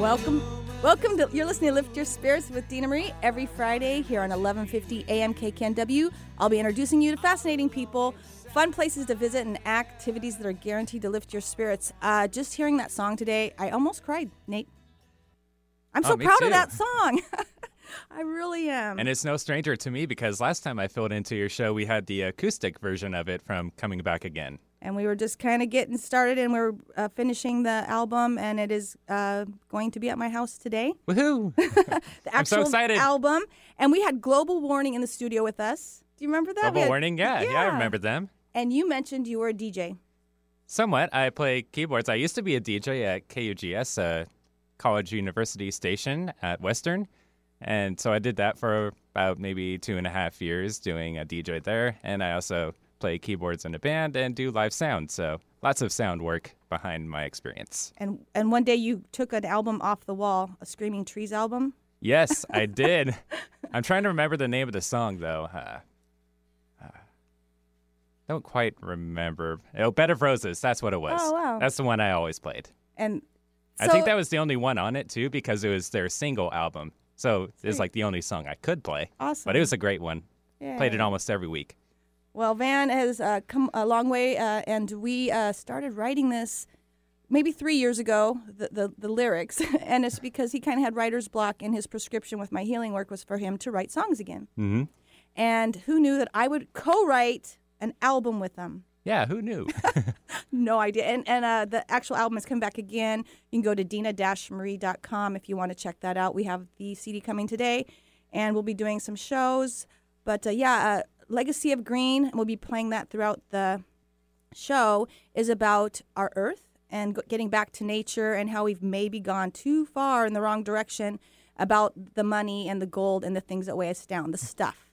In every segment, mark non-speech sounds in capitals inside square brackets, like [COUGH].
Welcome, welcome to you're listening to Lift Your Spirits with Dina Marie every Friday here on 1150 AM KKNW. I'll be introducing you to fascinating people, fun places to visit, and activities that are guaranteed to lift your spirits. Uh, just hearing that song today, I almost cried, Nate. I'm so Oh, proud too. of that song. [LAUGHS] I really am. And it's no stranger to me because last time I filled into your show, we had the acoustic version of it from Coming Back Again. and we were just kind of getting started and we're uh, finishing the album and it is uh, going to be at my house today Woohoo! [LAUGHS] the [LAUGHS] I'm so actual excited. album and we had global warning in the studio with us do you remember that We Double had- warning? Yeah, yeah, I remember them. And you mentioned you were a dj Somewhat. I play keyboards. I used to be a DJ at KUGS, a college university station at Western. And so I did that for about maybe two and a half years doing a DJ there. And I also play keyboards in a band and do live sound. So lots of sound work behind my experience. and and one day you took an album off the wall a screaming trees album Yes, I did. [LAUGHS] I'm trying to remember the name of the song, though. Uh, don't quite remember. Oh, Bed of Roses. That's what it was. Oh, wow. That's the one I always played. and I think that was the only one on it too because it was their single album. So it's like the only song I could play. awesome But it was a great one. Played it almost every week. Well, Van has uh, come a long way, uh, and we uh, started writing this maybe three years ago, the, the, the lyrics, [LAUGHS] and it's because he kind of had writer's block, and his prescription with my healing work was for him to write songs again. Mm-hmm. And who knew that I would co write an album with them. Yeah, who knew? [LAUGHS] [LAUGHS] No idea. And, and uh, the actual album has come back again. You can go to dina-marie.com if you want to check that out. We have the CD coming today, and we'll be doing some shows. But uh, yeah, uh, Legacy of Green, and we'll be playing that throughout the show, is about our Earth and getting back to nature and how we've maybe gone too far in the wrong direction about the money and the gold and the things that weigh us down, the stuff.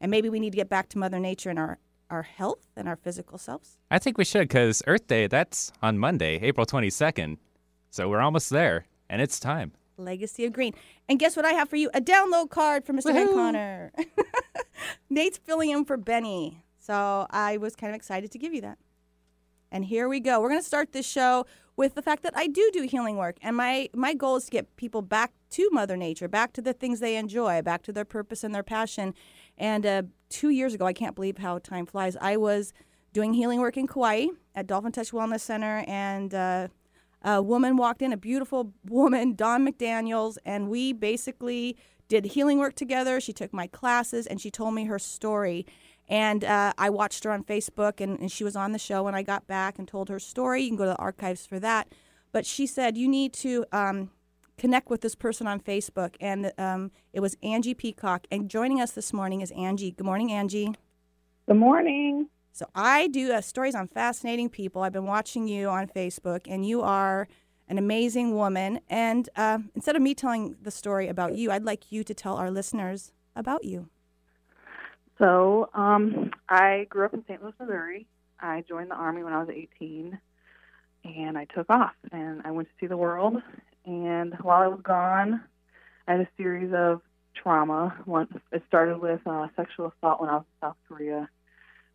And maybe we need to get back to Mother Nature and our, our health and our physical selves. I think we should because Earth Day, that's on Monday, April 22nd. So we're almost there and it's time. Legacy of Green. And guess what I have for you? A download card for Mr. Ben Connor. [LAUGHS] Nate's filling in for Benny. So I was kind of excited to give you that. And here we go. We're going to start this show with the fact that I do do healing work. And my, my goal is to get people back to Mother Nature, back to the things they enjoy, back to their purpose and their passion. And uh, two years ago, I can't believe how time flies, I was doing healing work in Kauai at Dolphin Touch Wellness Center. And uh, a woman walked in, a beautiful woman, Dawn McDaniels, and we basically did healing work together. She took my classes and she told me her story. And uh, I watched her on Facebook, and, and she was on the show when I got back and told her story. You can go to the archives for that. But she said, You need to um, connect with this person on Facebook. And um, it was Angie Peacock. And joining us this morning is Angie. Good morning, Angie. Good morning. So I do uh, stories on fascinating people. I've been watching you on Facebook, and you are an amazing woman. And uh, instead of me telling the story about you, I'd like you to tell our listeners about you. So, um, I grew up in St. Louis, Missouri. I joined the Army when I was 18, and I took off and I went to see the world. And while I was gone, I had a series of trauma. One, it started with uh, sexual assault when I was in South Korea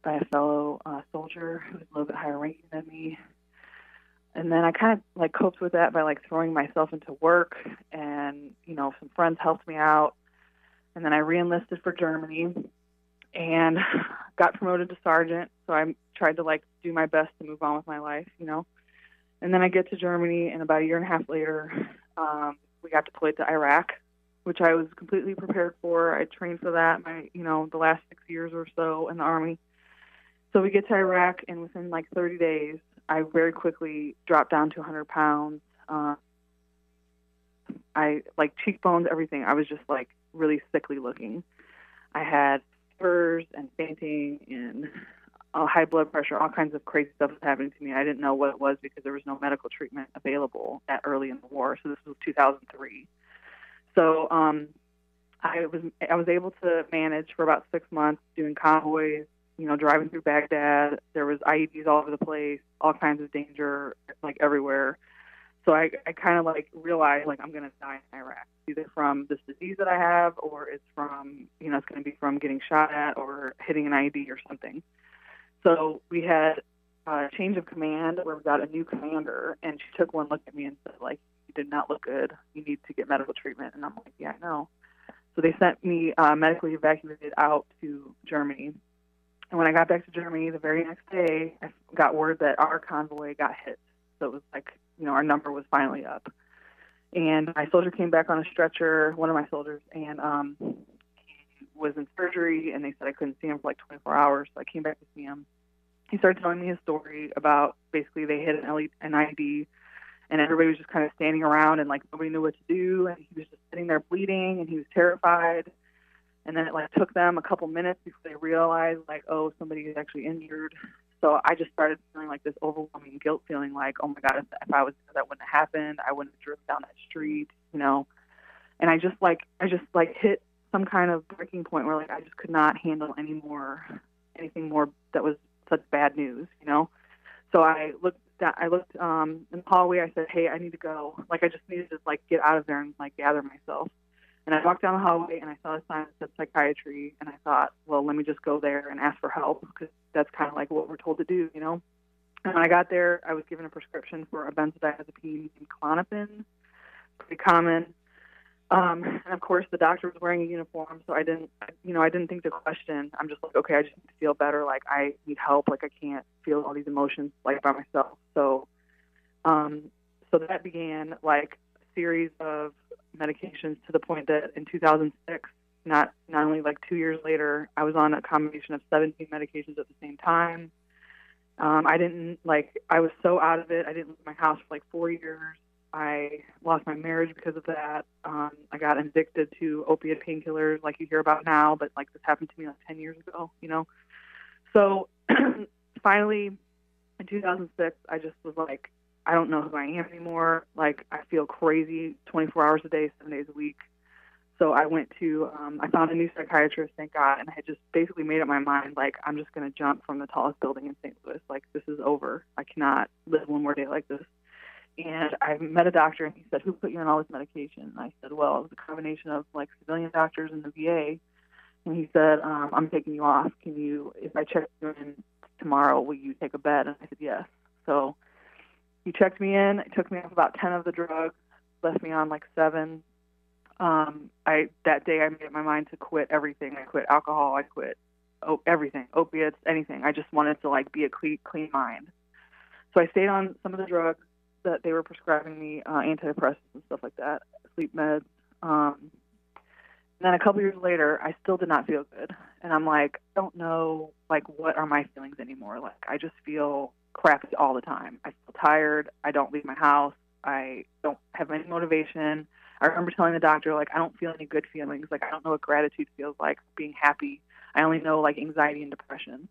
by a fellow uh, soldier who was a little bit higher ranking than me. And then I kind of like coped with that by like throwing myself into work, and you know some friends helped me out. And then I reenlisted for Germany, and [SIGHS] got promoted to sergeant. So I tried to like do my best to move on with my life, you know. And then I get to Germany, and about a year and a half later, um, we got deployed to Iraq, which I was completely prepared for. I trained for that my, you know, the last six years or so in the army. So we get to Iraq, and within like 30 days, I very quickly dropped down to 100 pounds. Uh, I like cheekbones, everything. I was just like really sickly looking. I had fevers and fainting and high blood pressure, all kinds of crazy stuff was happening to me. I didn't know what it was because there was no medical treatment available that early in the war. So this was 2003. So um, I was I was able to manage for about six months doing convoys, you know, driving through Baghdad. There was IEDs all over the place, all kinds of danger, like everywhere. So I, I kind of like realized like I'm gonna die in Iraq, either from this disease that I have, or it's from, you know, it's gonna be from getting shot at or hitting an IED or something. So we had a change of command where we got a new commander, and she took one look at me and said like, "You did not look good. You need to get medical treatment." And I'm like, "Yeah, I know." So they sent me uh, medically evacuated out to Germany. And when I got back to Germany the very next day, I got word that our convoy got hit. So it was like, you know, our number was finally up. And my soldier came back on a stretcher, one of my soldiers, and um, was in surgery, and they said I couldn't see him for like 24 hours. So I came back to see him. He started telling me his story about basically they hit an, LED, an ID and everybody was just kind of standing around and like nobody knew what to do and he was just sitting there bleeding and he was terrified and then it like took them a couple minutes before they realized like oh somebody is actually injured so i just started feeling like this overwhelming guilt feeling like oh my god if, if i was there that wouldn't have happened i wouldn't have driven down that street you know and i just like i just like hit some kind of breaking point where like i just could not handle any more anything more that was such bad news you know so i looked that I looked um, in the hallway. I said, "Hey, I need to go. Like, I just needed to like get out of there and like gather myself." And I walked down the hallway and I saw a sign that said psychiatry, and I thought, "Well, let me just go there and ask for help because that's kind of like what we're told to do, you know." And when I got there, I was given a prescription for a benzodiazepine and Klonopin, pretty common. Um, and of course, the doctor was wearing a uniform, so I didn't, you know, I didn't think to question. I'm just like, okay, I just need to feel better. Like I need help. Like I can't feel all these emotions like by myself. So, um, so that began like a series of medications to the point that in 2006, not not only like two years later, I was on a combination of 17 medications at the same time. Um, I didn't like. I was so out of it. I didn't leave my house for like four years. I lost my marriage because of that. Um, I got addicted to opiate painkillers, like you hear about now, but like this happened to me like 10 years ago, you know. So [CLEARS THROAT] finally, in 2006, I just was like, I don't know who I am anymore. Like I feel crazy 24 hours a day, seven days a week. So I went to, um, I found a new psychiatrist, thank God, and I had just basically made up my mind, like I'm just going to jump from the tallest building in St. Louis. Like this is over. I cannot live one more day like this. And I met a doctor, and he said, "Who put you on all this medication?" And I said, "Well, it was a combination of like civilian doctors and the VA." And he said, um, "I'm taking you off. Can you, if I check you in tomorrow, will you take a bed?" And I said, "Yes." So he checked me in. Took me off about ten of the drugs, left me on like seven. Um, I that day I made up my mind to quit everything. I quit alcohol. I quit oh, everything, opiates, anything. I just wanted to like be a clean, clean mind. So I stayed on some of the drugs that they were prescribing me uh, antidepressants and stuff like that, sleep meds. Um, and then a couple years later, I still did not feel good, and I'm like, I don't know, like, what are my feelings anymore? Like, I just feel crappy all the time. I feel tired. I don't leave my house. I don't have any motivation. I remember telling the doctor, like, I don't feel any good feelings. Like, I don't know what gratitude feels like, being happy. I only know like anxiety and depression.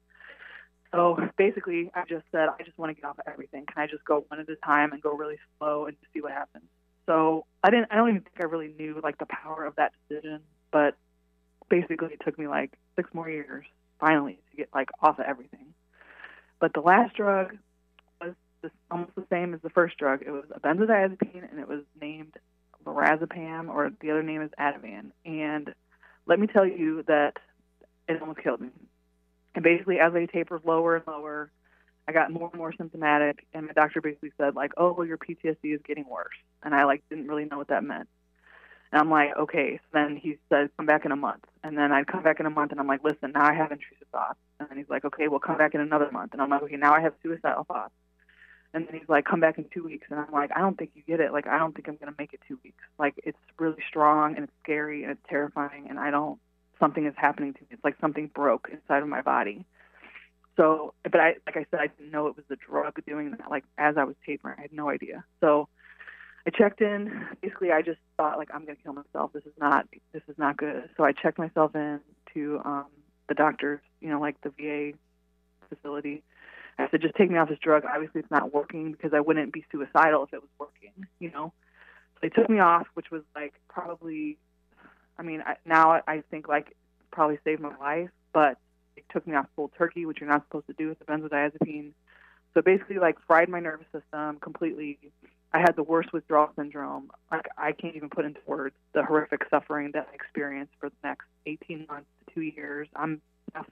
So basically, I just said, I just want to get off of everything. Can I just go one at a time and go really slow and see what happens? So I didn't. I don't even think I really knew like the power of that decision. But basically, it took me like six more years finally to get like off of everything. But the last drug was almost the same as the first drug. It was a benzodiazepine, and it was named lorazepam, or the other name is Ativan. And let me tell you that it almost killed me. And basically, as I tapered lower and lower, I got more and more symptomatic. And my doctor basically said, like, oh, well, your PTSD is getting worse. And I like didn't really know what that meant. And I'm like, okay. So then he said, come back in a month. And then I'd come back in a month, and I'm like, listen, now I have intrusive thoughts. And then he's like, okay, well, come back in another month. And I'm like, okay, now I have suicidal thoughts. And then he's like, come back in two weeks. And I'm like, I don't think you get it. Like, I don't think I'm going to make it two weeks. Like, it's really strong and it's scary and it's terrifying. And I don't, something is happening to me. It's like something broke inside of my body. So, but I, like I said, I didn't know it was the drug doing that. Like as I was tapering, I had no idea. So, I checked in. Basically, I just thought like I'm gonna kill myself. This is not, this is not good. So I checked myself in to um, the doctors, you know, like the VA facility. I said, just take me off this drug. Obviously, it's not working because I wouldn't be suicidal if it was working, you know. So they took me off, which was like probably I mean, I, now I think like probably saved my life, but it took me off cold turkey, which you're not supposed to do with the benzodiazepine. So basically, like fried my nervous system completely. I had the worst withdrawal syndrome. Like I can't even put into words the horrific suffering that I experienced for the next 18 months to two years. I'm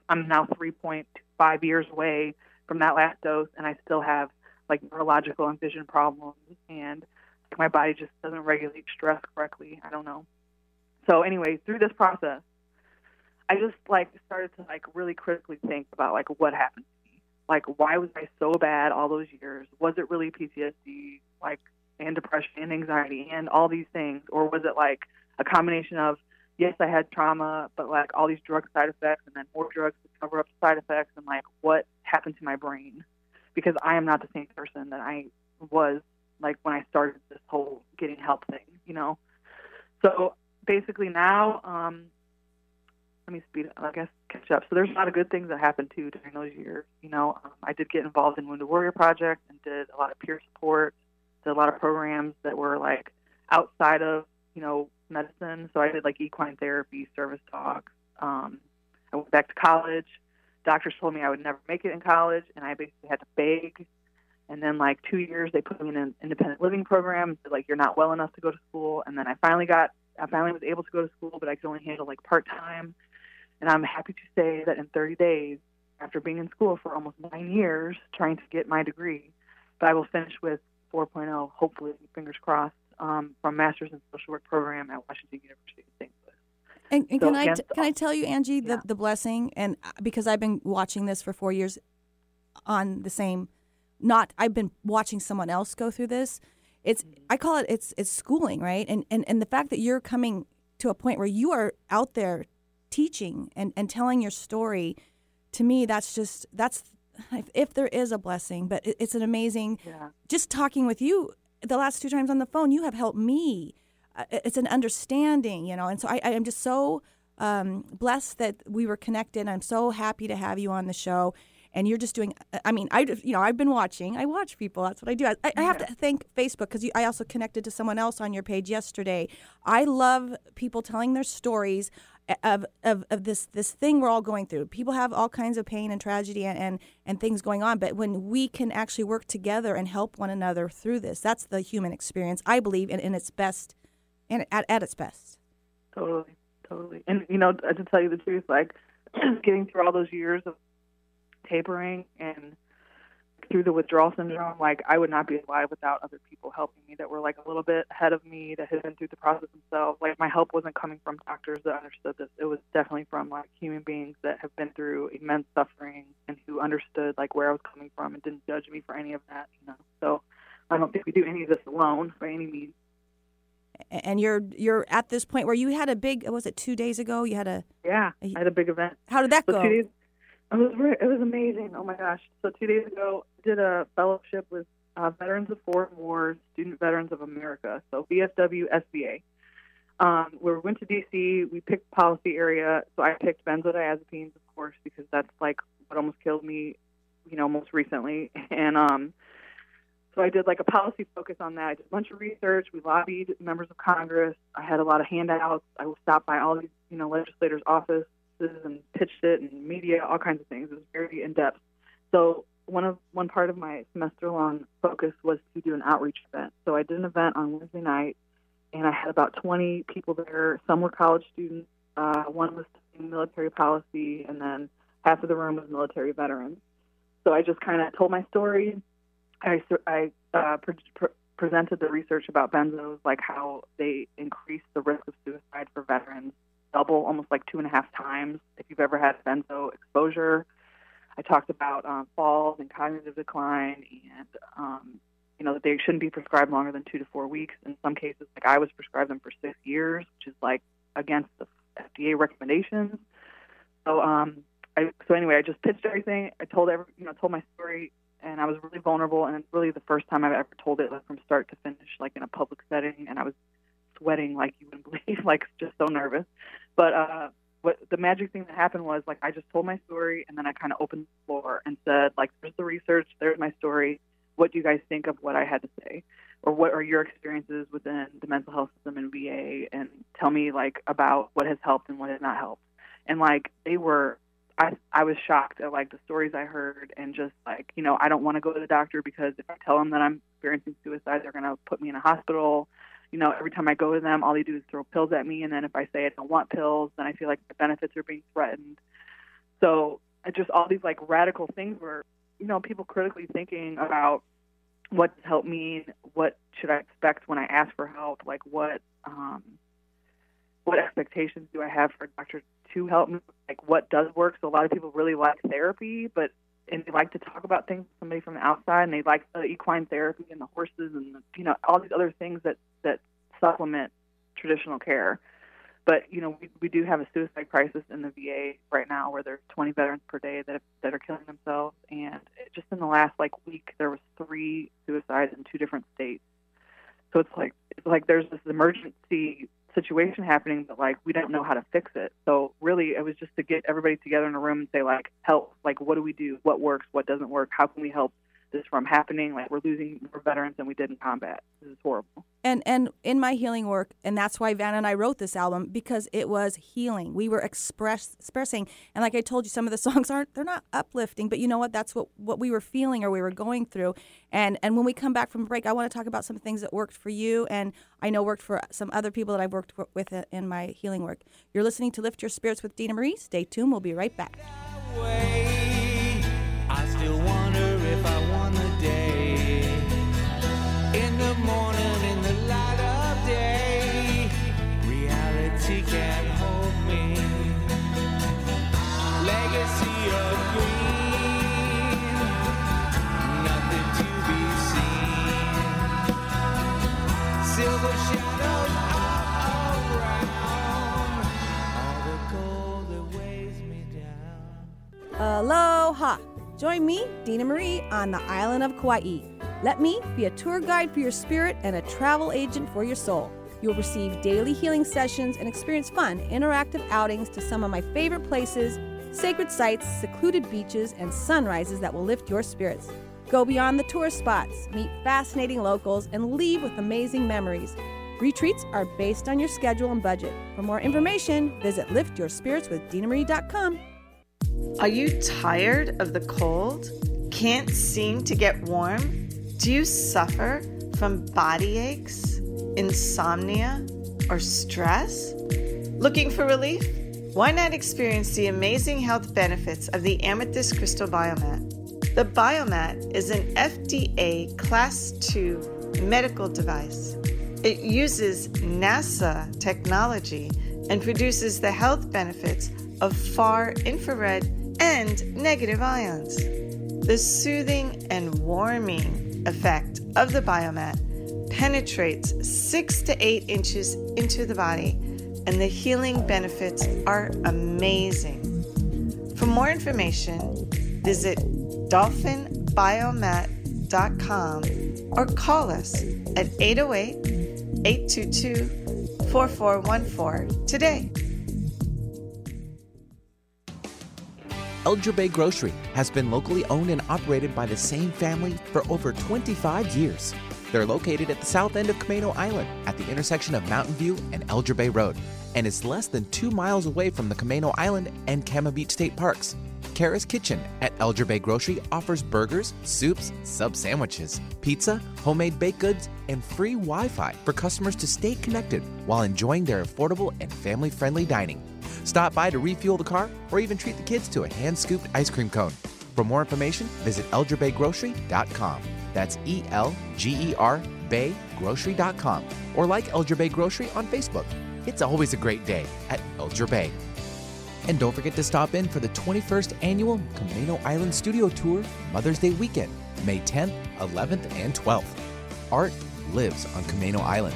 I'm now 3.5 years away from that last dose, and I still have like neurological and vision problems, and my body just doesn't regulate stress correctly. I don't know. So anyway, through this process, I just like started to like really critically think about like what happened to me. Like why was I so bad all those years? Was it really PTSD, like and depression and anxiety and all these things, or was it like a combination of yes, I had trauma, but like all these drug side effects and then more drugs to cover up the side effects and like what happened to my brain? Because I am not the same person that I was like when I started this whole getting help thing, you know. So basically now, um, let me speed, I guess, catch up. So there's a lot of good things that happened too during those years. You know, um, I did get involved in Wounded Warrior Project and did a lot of peer support, did a lot of programs that were like outside of, you know, medicine. So I did like equine therapy, service dogs. Um, I went back to college. Doctors told me I would never make it in college, and I basically had to beg. And then, like two years, they put me in an independent living program. Like, you're not well enough to go to school. And then I finally got, I finally was able to go to school, but I could only handle like part time. And I'm happy to say that in 30 days, after being in school for almost nine years trying to get my degree, that I will finish with 4.0, hopefully, fingers crossed, um, from Master's in Social Work program at Washington University in St. Louis. And, and So can I can I tell you, Angie, the, Yeah. the blessing, and uh, because I've been watching this for four years, on the same, not I've been watching someone else go through this. It's I call it it's it's schooling, right? And and and the fact that you're coming to a point where you are out there teaching and and telling your story, to me, that's just that's if, if there is a blessing, but it, it's an amazing Yeah. just talking with you the last two times on the phone, you have helped me. Uh, it's an understanding, you know, and so I, I am just so um, blessed that we were connected. I'm so happy to have you on the show, and you're just doing. Uh, I mean, I you know I've been watching. I watch people. That's what I do. I, I have to thank Facebook because I also connected to someone else on your page yesterday. I love people telling their stories uh, of, of, of this this thing we're all going through. People have all kinds of pain and tragedy and, and, and things going on, but when we can actually work together and help one another through this, that's the human experience, I believe, in, in its best, and at, at its best. Totally, totally. And you know, to tell you the truth, like [CLEARS THROAT] getting through all those years of tapering and through the withdrawal syndrome, like I would not be alive without other people helping me that were like a little bit ahead of me that had been through the process themselves. Like my help wasn't coming from doctors that understood this. It was definitely from like human beings that have been through immense suffering and who understood like where I was coming from and didn't judge me for any of that, you know. So I don't think we do any of this alone by any means. And you're you're at this point where you had a big, was it two days ago? You had a, Yeah, I had a big event. how did that So go? It was re- it was amazing. Oh my gosh! So two days ago, did a fellowship with uh, Veterans of Foreign Wars, Student Veterans of America, so VFW SVA. Um, we went to DC. We picked policy area. So I picked benzodiazepines, of course, because that's like what almost killed me, you know, most recently. [LAUGHS] And um, so I did like a policy focus on that. I did a bunch of research. We lobbied members of Congress. I had a lot of handouts. I stopped by all these, you know, legislators' offices and pitched it and media, all kinds of things. It was very in depth. So one of one part of my semester long focus was to do an outreach event. So I did an event on Wednesday night, and I had about 20 people there. Some were college students. Uh, one was studying military policy, and then half of the room was military veterans. So I just kind of told my story. I, I uh, pre- pre- presented the research about benzos, like how they increase the risk of suicide for veterans double, almost like two and a half times if you've ever had benzo exposure. I talked about um, falls and cognitive decline, and um, you know that they shouldn't be prescribed longer than two to four weeks. In some cases, like I was prescribed them for six years, which is like against the FDA recommendations. So, um, I, so anyway, I just pitched everything. I told every, you know, told my story, and I was really vulnerable. And it's really the first time I've ever told it, like from start to finish, like in a public setting. And I was sweating like you wouldn't [LAUGHS] believe, like just so nervous. But uh, what the magic thing that happened was like I just told my story, and then I kind of opened the floor and said, like, there's the research, there's my story. What do you guys think of what I had to say? Or what are your experiences within the mental health system in VA? And tell me like about what has helped and what has not helped. And like they were I I was shocked at like the stories I heard and just like you know I don't want to go to the doctor because if I tell them that I'm experiencing suicide, they're gonna put me in a hospital. You know, every time I go to them, all they do is throw pills at me, and then if I say I don't want pills, then I feel like the benefits are being threatened. So just all these like radical things where you know people critically thinking about what does help mean, what should I expect when I ask for help, like what um, what expectations do I have for a doctor to help me, like what does work. So a lot of people really like therapy, but and they like to talk about things with somebody from the outside, and they like the equine therapy and the horses and the, you know all these other things that that supplement traditional care. But you know we we do have a suicide crisis in the VA right now, where there's 20 veterans per day that that are killing themselves, and just in the last like week there was three suicides in two different states. So it's like it's like there's this emergency situation happening, but like we don't know how to fix it. So really, it was just to get everybody together in a room and say like, help. Like, what do we do? What works? What doesn't work? How can we help this from happening? Like, we're losing more veterans than we did in combat. This is horrible. And and in my healing work and that's why van and i wrote this album because it was healing. We were express, expressing and like i told you some of the [LAUGHS] songs aren't they're not uplifting but you know what? That's what what we were feeling or we were going through. And and when we come back from break i want to talk about some things that worked for you and i know worked for some other people that i've worked with in my healing work. You're listening to lift your spirits with dina marie. Stay tuned. We'll be right back Aloha! Join me, Dina Marie, on the island of Kauai. Let me be a tour guide for your spirit and a travel agent for your soul. You'll receive daily healing sessions and experience fun, interactive outings to some of my favorite places, sacred sites, secluded beaches, and sunrises that will lift your spirits. Go beyond the tourist spots, meet fascinating locals, and leave with amazing memories. Retreats are based on your schedule and budget. For more information, visit liftyourspiritswithdinamarie.com. Are you tired of the cold? Can't seem to get warm? Do you suffer from body aches? insomnia, or stress? Looking for relief? Why not experience the amazing health benefits of the Amethyst Crystal Biomat? The Biomat is an FDA Class II medical device. It uses NASA technology and produces the health benefits of far infrared and negative ions. The soothing and warming effect of the Biomat penetrates six to eight inches into the body, and the healing benefits are amazing. For more information, visit dolphinbiomat.com or call us at 808 822 4414 today. Elger Bay Grocery has been locally owned and operated by the same family for over 25 years. They're located at the south end of Camano Island at the intersection of Mountain View and Elger Bay Road, and is less than two miles away from the Camano Island and Cama Beach State Parks. Kara's Kitchen at Elger Bay Grocery offers burgers, soups, sub sandwiches, pizza, homemade baked goods, and free Wi Fi for customers to stay connected while enjoying their affordable and family friendly dining. Stop by to refuel the car or even treat the kids to a hand scooped ice cream cone. For more information, visit elgerbaygrocery.com. That's E L G E R baygrocery.com or like Elger Bay Grocery on Facebook. It's always a great day at Elger Bay. And don't forget to stop in for the 21st annual Camano Island Studio Tour Mother's Day weekend, May 10th, 11th, and 12th. Art lives on Camano Island.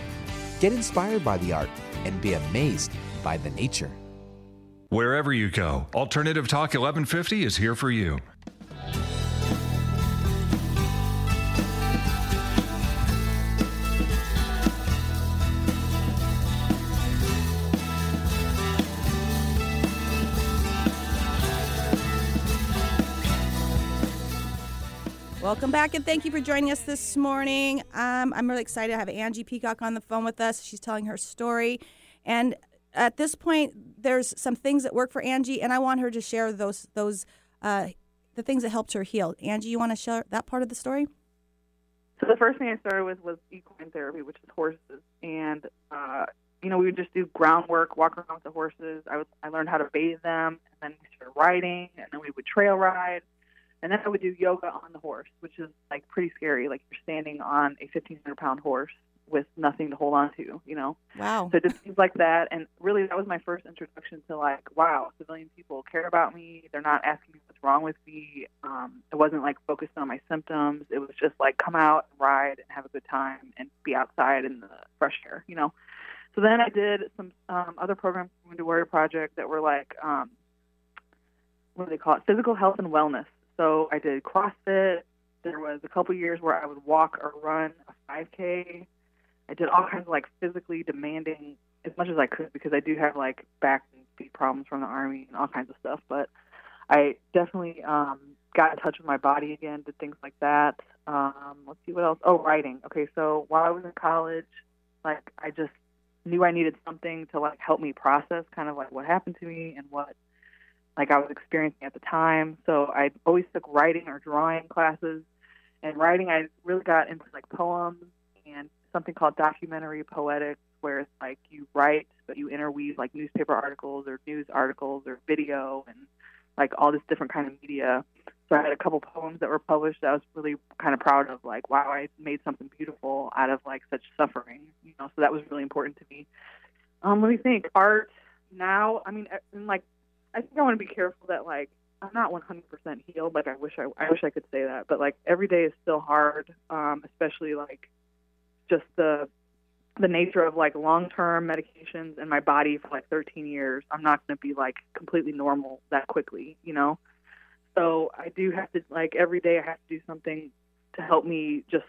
Get inspired by the art and be amazed by the nature. Wherever you go, Alternative Talk 1150 is here for you. Welcome back and thank you for joining us this morning. Um, I'm really excited to have Angie Peacock on the phone with us. She's telling her story. And at this point, there's some things that work for Angie, and I want her to share those those uh, the things that helped her heal. Angie, you want to share that part of the story? So the first thing I started with was equine therapy, which is horses, and uh, you know we would just do groundwork, walk around with the horses. I was I learned how to bathe them, and then we started riding, and then we would trail ride, and then I would do yoga on the horse, which is like pretty scary. Like you're standing on a 1,500 pound horse with nothing to hold on to, you know. Wow. So just things like that, and really that was my first introduction to like, wow, civilian people care about me. They're not asking me what's wrong with me. Um, it wasn't like focused on my symptoms. It was just like come out, ride, and have a good time, and be outside in the fresh air, you know. So then I did some um, other programs from the Warrior Project that were like, um, what do they call it? Physical health and wellness. So I did CrossFit. There was a couple years where I would walk or run a 5K. I did all kinds of like physically demanding as much as I could because I do have like back and feet problems from the army and all kinds of stuff. But I definitely um, got in touch with my body again, did things like that. Um, let's see what else. Oh, writing. Okay, so while I was in college, like I just knew I needed something to like help me process kind of like what happened to me and what like I was experiencing at the time. So I always took writing or drawing classes. And writing, I really got into like poems and something called documentary poetics, where it's like you write, but you interweave like newspaper articles or news articles or video and like all this different kind of media. So I had a couple poems that were published. that I was really kind of proud of, like, wow, I made something beautiful out of like such suffering, you know. So that was really important to me. Um, let me think. Art now, I mean, and like I think I want to be careful that like I'm not 100% healed. Like I wish I, I wish I could say that, but like every day is still hard, um, especially like just the the nature of like long-term medications in my body for like 13 years. I'm not going to be like completely normal that quickly, you know. So I do have to like every day I have to do something to help me just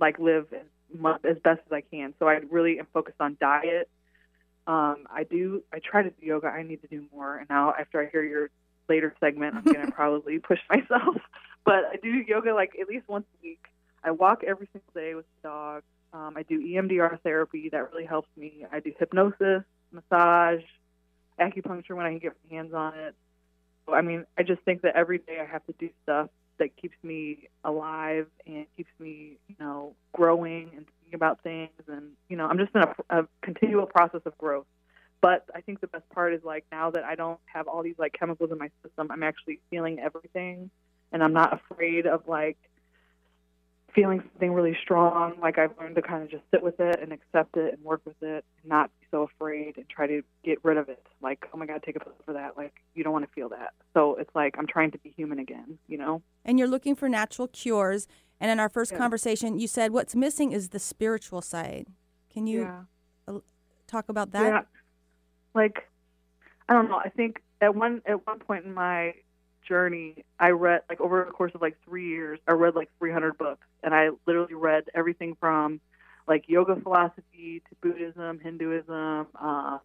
like live as, as best as I can. So I really am focused on diet um, I do. I try to do yoga. I need to do more. And now, after I hear your later segment, I'm gonna [LAUGHS] probably push myself. [LAUGHS] But I do yoga like at least once a week. I walk every single day with the dog. Um, I do EMDR therapy. That really helps me. I do hypnosis, massage, acupuncture when I can get my hands on it. So, I mean, I just think that every day I have to do stuff that keeps me alive and keeps me, you know, growing and thinking about things. And, you know, I'm just in a, a continual process of growth. But I think the best part is like now that I don't have all these like chemicals in my system, I'm actually feeling everything and I'm not afraid of like feeling something really strong. Like I've learned to kind of just sit with it and accept it and work with it and not be so afraid and try to get rid of it. Like, oh my God, take a pill for that. Like, you don't want to feel that. So it's like I'm trying to be human again, you know? And you're looking for natural cures. And in our first Yeah. conversation, you said what's missing is the spiritual side. Can you yeah. talk about that? Yeah. Like, I don't know. I think at one at one point in my journey, I read like over the course of like three years, I read like 300 books, and I literally read everything from like yoga philosophy to Buddhism, Hinduism, uh,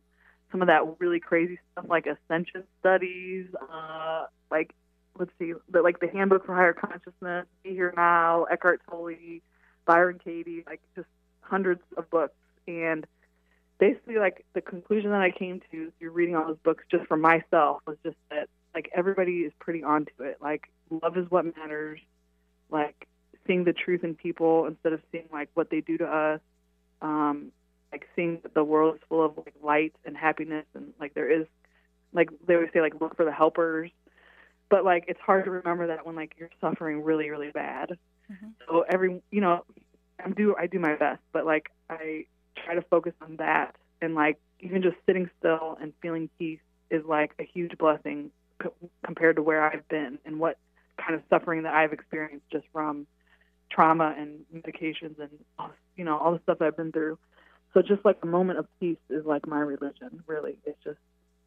some of that really crazy stuff like ascension studies, uh, like let's see, the, like the Handbook for Higher Consciousness, Be Here Now, Eckhart Tolle, Byron Katie, like just hundreds of books, and basically like the conclusion that I came to through reading all those books just for myself was just that like everybody is pretty onto it. Like love is what matters. Like seeing the truth in people instead of seeing like what they do to us. Um, like seeing that the world is full of like light and happiness and like there is like they always say like look for the helpers. But like it's hard to remember that when like you're suffering really, really bad. Mhm. So every you know, I do I do my best, but like I try to focus on that and like even just sitting still and feeling peace is like a huge blessing c- compared to where I've been and what kind of suffering that I've experienced just from trauma and medications and all- you know all the stuff I've been through. So just like a moment of peace is like my religion. Really, it's just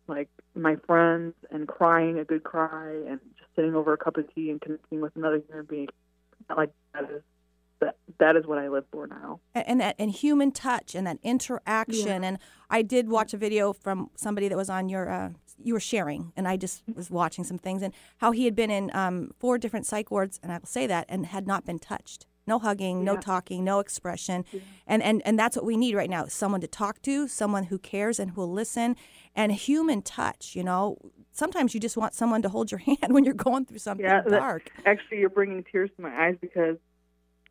like my friends and crying a good cry and just sitting over a cup of tea and connecting with another human being. Like that is that that is what I live for now. And that and human touch and that interaction and i did watch a video from somebody that was on your uh, you were sharing and i just was watching some things and how he had been in um, four different psych wards and i will say that and had not been touched no hugging, no talking, no expression. And, and and that's what we need right now. Someone to talk to, someone who cares and who will listen and human touch, you know. Sometimes you just want someone to hold your [LAUGHS] hand when you're going through something Yeah, that- dark. Actually, you're bringing tears to my eyes because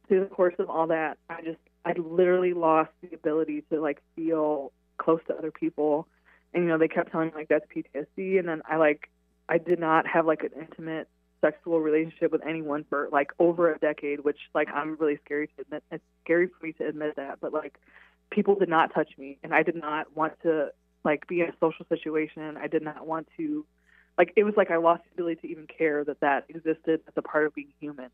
through the course of all that, I just I literally lost the ability to like feel close to other people, and you know they kept telling me like that's PTSD, and then I like I did not have like an intimate sexual relationship with anyone for like over a decade, which like I'm really scary to admit. It's scary for me to admit that, but like people did not touch me, and I did not want to like be in a social situation. I did not want to like it was like I lost the ability to even care that that existed as a part of being human.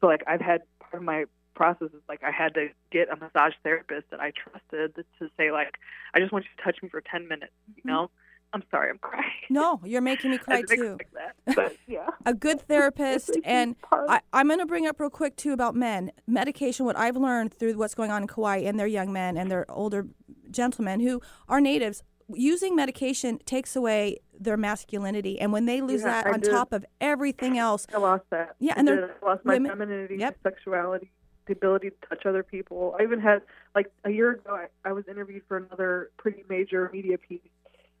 So like I've had part of my process is like I had to get a massage therapist that I trusted to say like I just want you to touch me for ten minutes. You mm-hmm. know, I'm sorry, I'm crying. No, you're making me [LAUGHS] I cry too. that, [LAUGHS] but yeah. a good [LAUGHS] therapist It's a huge and. I, I'm going to bring up real quick too about men medication what I've learned through what's going on in Kauai and their young men and their older gentlemen who are natives using medication takes away their masculinity and when they lose Yeah, that I on did. top of everything else I lost that. Yeah, I and they're I lost my women- femininity, Yep. sexuality, the ability to touch other people. I even had like a year ago, I, I was interviewed for another pretty major media piece,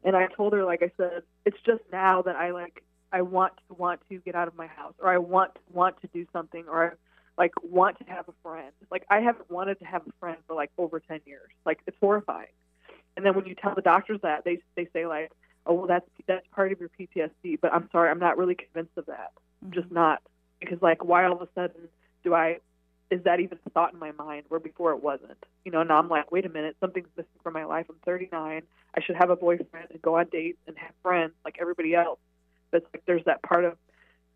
and I told her, like I said, it's just now that I like I want to want to get out of my house, or I want to want to do something, or I like want to have a friend. Like I haven't wanted to have a friend for like over ten years. Like it's horrifying. And then when you tell the doctors that, they they say like, oh well, that's that's part of your PTSD. But I'm sorry, I'm not really convinced of that. I'm just not because like why all of a sudden do I is that even a thought in my mind where before it wasn't? You know, now I'm like, wait a minute, something's missing from my life. I'm 39. I should have a boyfriend and go on dates and have friends like everybody else. But like there's that part of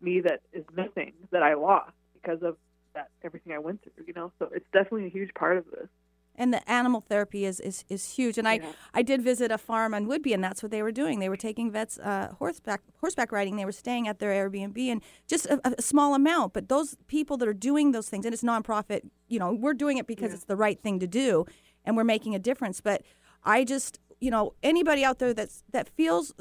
me that is missing that I lost because of that everything I went through. You know, so it's definitely a huge part of this. And the animal therapy is, is, is huge. And I, Yeah. I did visit a farm on Whidbey, and that's what they were doing. They were taking vets uh, horseback horseback riding. They were staying at their Airbnb, and just a, a small amount. But those people that are doing those things, and it's nonprofit. You know, we're doing it because it's the right thing to do, and we're making a difference. But I just, you know, anybody out there that's that feels,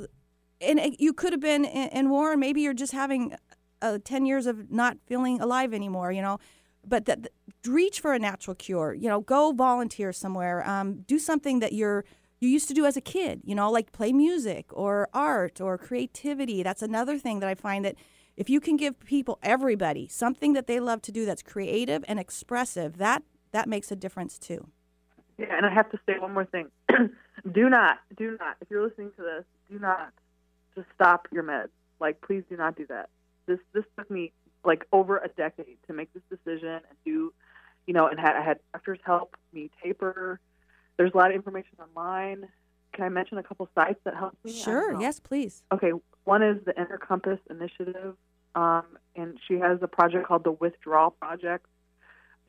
and you could have been in, in war, and maybe you're just having uh, 10 years of not feeling alive anymore, you know. But that reach for a natural cure, you know, go volunteer somewhere, um, do something that you're you used to do as a kid, you know, like play music or art or creativity. That's another thing that I find that if you can give people everybody something that they love to do that's creative and expressive, that that makes a difference too. Yeah, and I have to say one more thing. [CLEARS THROAT] do not, do not, if you're listening to this, do not just stop your meds. Like, please do not do that. This this took me like over a decade to make this decision and do, you know, and had I had doctors help me taper. There's a lot of information online. Can I mention a couple sites that helped me? Sure, yes, please. Okay, one is the Inner Compass Initiative, um, and she has a project called the Withdrawal Project.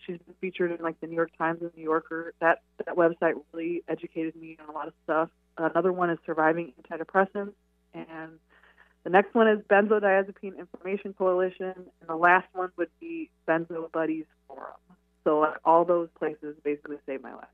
She's been featured in like the New York Times and New Yorker. That that website really educated me on a lot of stuff. Another one is Surviving Antidepressants, and the next one is Benzodiazepine Information Coalition, and the last one would be Benzo Buddies Forum. So like all those places basically saved my life.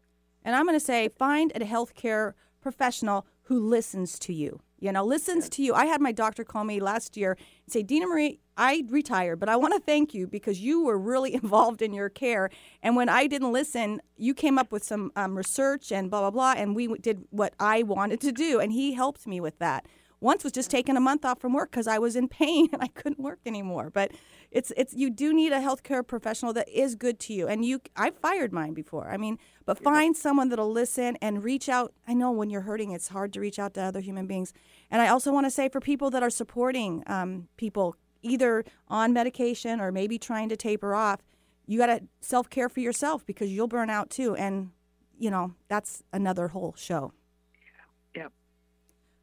And I'm going to say find a healthcare professional who listens to you. You know, listens to you. I had my doctor call me last year and say, Dina Marie, I retired, but I want to thank you because you were really [LAUGHS] involved in your care. And when I didn't listen, you came up with some um, research and blah, blah, blah. And we did what I wanted to do. And he helped me with that. Once was just taking a month off from work because I was in pain [LAUGHS] and I couldn't work anymore. But it's it's you do need a healthcare professional that is good to you. And you I fired mine before. I mean, but find someone that'll listen and reach out. I know when you're hurting, it's hard to reach out to other human beings. And I also want to say for people that are supporting um, people either on medication or maybe trying to taper off, you got to self care for yourself because you'll burn out too. And you know that's another whole show.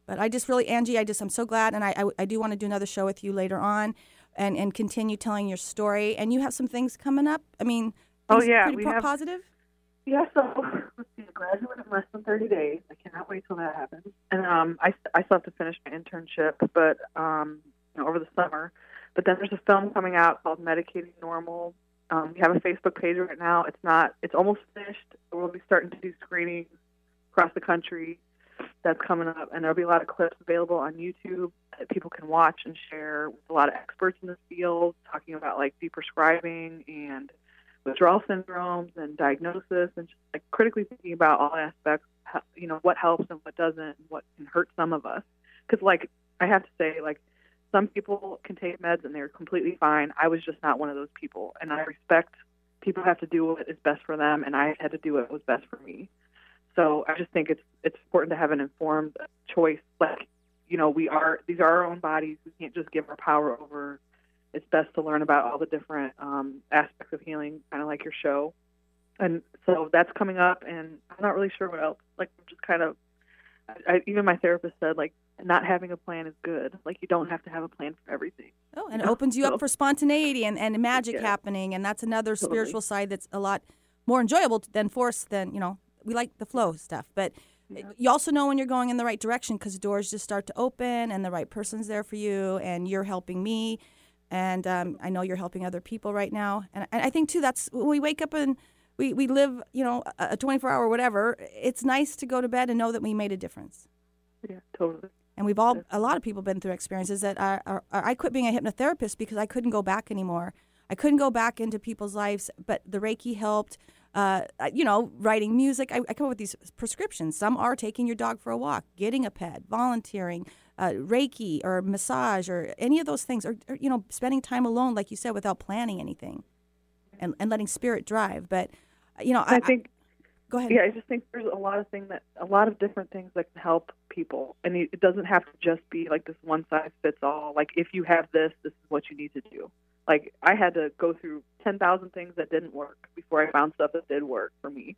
But I just really, Angie, I just, I'm so glad. And I, I, I do want to do another show with you later on and, and continue telling your story. And you have some things coming up. I mean, Oh, yeah, pretty we po- have- positive. Yeah, so let's see, I graduate in less than 30 days. I cannot wait till that happens. And um, I, I still have to finish my internship, but um, you know, over the summer. But then there's a film coming out called Medicating Normal. Um, we have a Facebook page right now. It's not. It's almost finished. We'll be starting to do screenings across the country. That's coming up, and there'll be a lot of clips available on YouTube that people can watch and share with a lot of experts in the field, talking about like deprescribing and withdrawal syndromes and diagnosis, and just like critically thinking about all aspects. You know what helps and what doesn't, and what can hurt some of us. Because like I have to say, like some people can take meds and they're completely fine. I was just not one of those people, and I respect people have to do what is best for them, and I had to do what was best for me. So I just think it's it's important to have an informed choice. Like, you know, we are these are our own bodies. We can't just give our power over. It's best to learn about all the different um, aspects of healing, kind of like your show. And so that's coming up, and I'm not really sure what else. Like, I'm just kind of. I, I, even my therapist said, like, not having a plan is good. Like, you don't have to have a plan for everything. Oh, and it opens you so- up for spontaneity and, and magic Yeah. happening. And that's another Totally. spiritual side that's a lot more enjoyable than force than, you know, we like the flow stuff. But you also know when you're going in the right direction because doors just start to open and the right person's there for you and you're helping me. And um, I know you're helping other people right now. And, and I think, too, that's when we wake up and we, we live, you know, a a 24 hour whatever, it's nice to go to bed and know that we made a difference. Yeah, totally. And we've all, a lot of people been through experiences that are, are, are, I quit being a hypnotherapist because I couldn't go back anymore. I couldn't go back into people's lives, but the Reiki helped. Uh, you know, writing music. I, I come up with these prescriptions. Some are taking your dog for a walk, getting a pet, volunteering, uh, Reiki or massage or any of those things, or, or you know, spending time alone, like you said, without planning anything, and, and letting spirit drive. But you know, I, I think go ahead. Yeah, I just think there's a lot of things that a lot of different things that can help people, and it doesn't have to just be like this one size fits all. Like if you have this, this is what you need to do. Like I had to go through ten thousand things that didn't work before I found stuff that did work for me.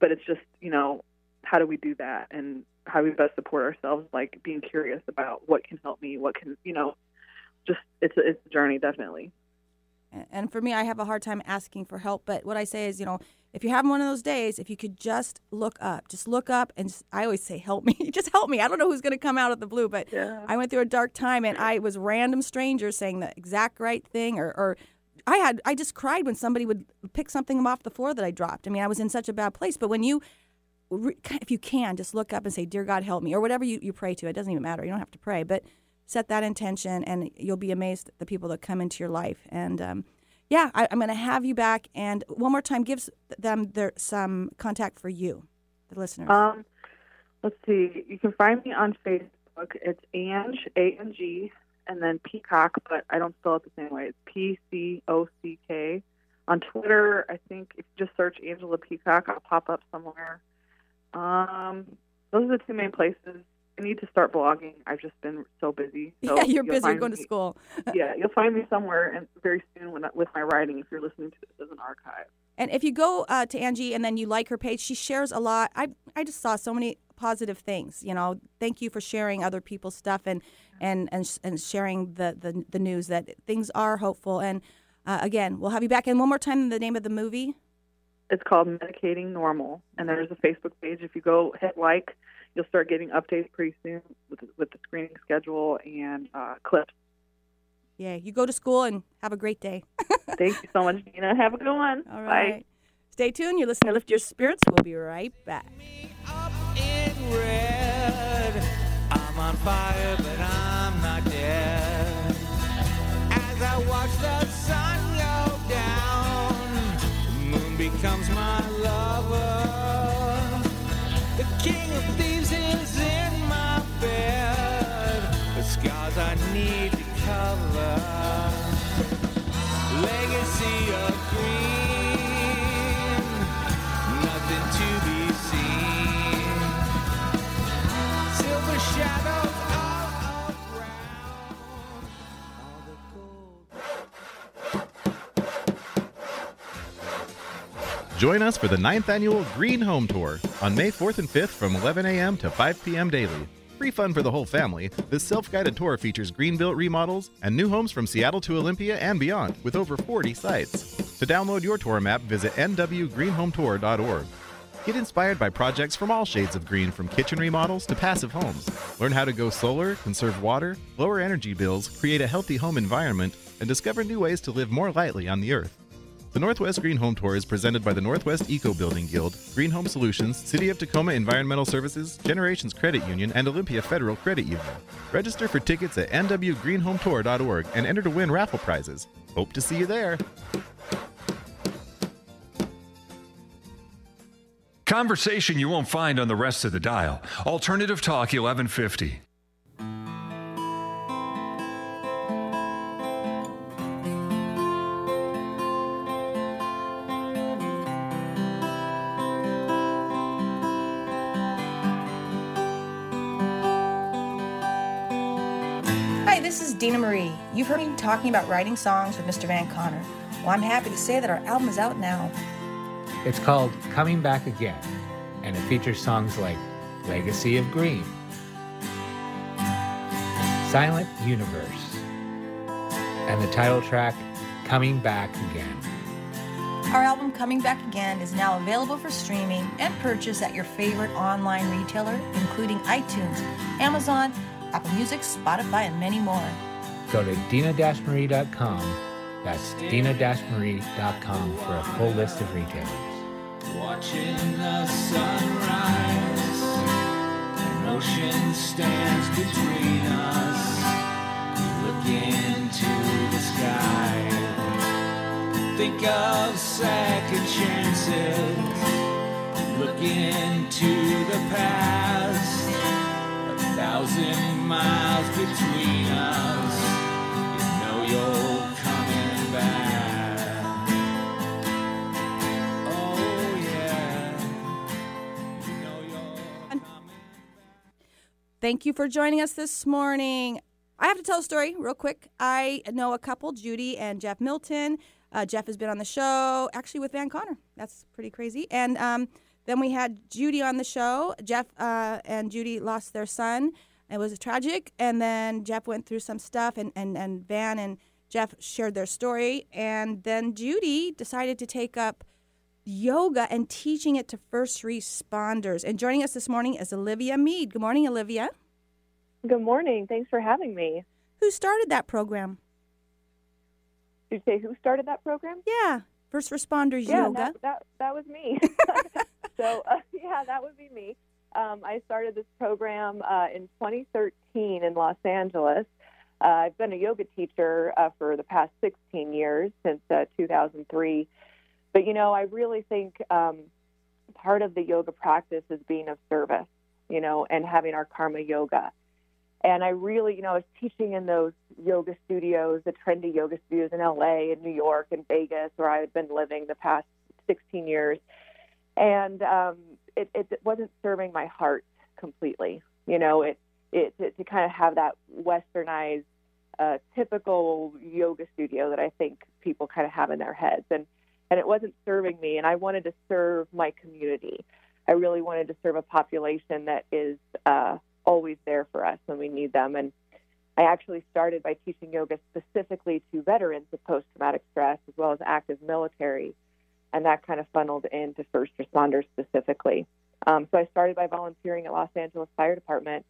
But it's just you know how do we do that and how we best support ourselves? Like being curious about what can help me, what can you know, just it's a, it's a journey definitely. And- for me, I have a hard time asking for help. But what I say is, you know, if you're having one of those days, if you could just look up, just look up, and just, I always say, help me, [LAUGHS] just help me. I don't know who's going to come out of the blue, but Yeah. I went through a dark time, and I was random strangers saying the exact right thing, or, or I had, I just cried when somebody would pick something off the floor that I dropped. I mean, I was in such a bad place. But when you, if you can, just look up and say, "Dear God, help me," or whatever you, you pray to. It doesn't even matter. You don't have to pray, but set that intention, and you'll be amazed at the people that come into your life. And um, yeah, I, I'm going to have you back. And one more time, give them their some contact for you, the listeners. Um, let's see. You can find me on Facebook. It's Ange A N G, and then Peacock, but I don't spell it the same way. It's P C O C K. On Twitter, I think if you just search Angela Peacock, I'll pop up somewhere. Um, those are the two main places. I need to start blogging. I've just been so busy. [LAUGHS] So yeah, you're busy. You're going to school. [LAUGHS] yeah, you'll find me somewhere, and very soon when, with my writing. If you're listening to this as an archive. And if you go uh, to Angie and then you like her page, she shares a lot. I I just saw so many positive things. You know, thank you for sharing other people's stuff and and and, and sharing the, the the news that things are hopeful. And uh, again, we'll have you back. And one more time, the name of the movie. It's called Medicating Normal, and there's a Facebook page. If you go hit like, you'll start getting updates pretty soon with with the screening schedule and uh, clips. Yeah, you go to school and have a great day. [LAUGHS] Thank you so much, Dina. Have a good one. All right. Bye. Stay tuned. You're listening to Lift Your Spirits. We'll be right back. up in red. Need to cover. Legacy of green, nothing to be seen. Silver. Join us for the 9th annual Green Home Tour on May 4th and 5th from 11 a.m. to 5 p.m. daily. Free fun for the whole family, this self guided tour features green built remodels and new homes from Seattle to Olympia and beyond, with over 40 sites. To download your tour map, visit nwgreenhometour.org. Get inspired by projects from all shades of green, from kitchen remodels to passive homes. Learn how to go solar, conserve water, lower energy bills, create a healthy home environment, and discover new ways to live more lightly on the earth. The Northwest Green Home Tour is presented by the Northwest Eco Building Guild, Green Home Solutions, City of Tacoma Environmental Services, Generations Credit Union, and Olympia Federal Credit Union. Register for tickets at nwgreenhometour.org and enter to win raffle prizes. Hope to see you there. Conversation you won't find on the rest of the dial. Alternative Talk 1150. Dina Marie. You've heard me talking about writing songs with Mr. Van Connor. Well, I'm happy to say that our album is out now. It's called Coming Back Again, and it features songs like Legacy of Green, Silent Universe, and the title track Coming Back Again. Our album Coming Back Again is now available for streaming and purchase at your favorite online retailer, including iTunes, Amazon, Apple Music, Spotify, and many more. Go to dina-marie.com. That's dina-marie.com for a full list of retailers. Watching the sunrise, an ocean stands between us. Look into the sky. Think of second chances. Look into the past. A thousand miles between us. Thank you for joining us this morning. I have to tell a story real quick. I know a couple, Judy and Jeff Milton. Uh, Jeff has been on the show, actually with Van Connor. That's pretty crazy. And um, then we had Judy on the show. Jeff uh, and Judy lost their son. It was tragic. And then Jeff went through some stuff, and, and, and Van and Jeff shared their story. And then Judy decided to take up yoga and teaching it to first responders. And joining us this morning is Olivia Mead. Good morning, Olivia. Good morning. Thanks for having me. Who started that program? Did you say who started that program? Yeah, first responders Yeah, yoga. that, that that was me. [LAUGHS] [LAUGHS] so uh, yeah, that would be me. Um, I started this program uh, in 2013 in Los Angeles. Uh, I've been a yoga teacher uh, for the past 16 years since uh, 2003. But you know, I really think um, part of the yoga practice is being of service. You know, and having our karma yoga. And I really, you know, I was teaching in those yoga studios, the trendy yoga studios in LA and New York and Vegas, where I had been living the past 16 years. And um, it, it wasn't serving my heart completely. You know, it, it to, to kind of have that westernized, uh, typical yoga studio that I think people kind of have in their heads. And, and it wasn't serving me. And I wanted to serve my community. I really wanted to serve a population that is uh, always there for us when we need them. And I actually started by teaching yoga specifically to veterans of post traumatic stress as well as active military. And that kind of funneled into first responders specifically. Um, so I started by volunteering at Los Angeles Fire Department.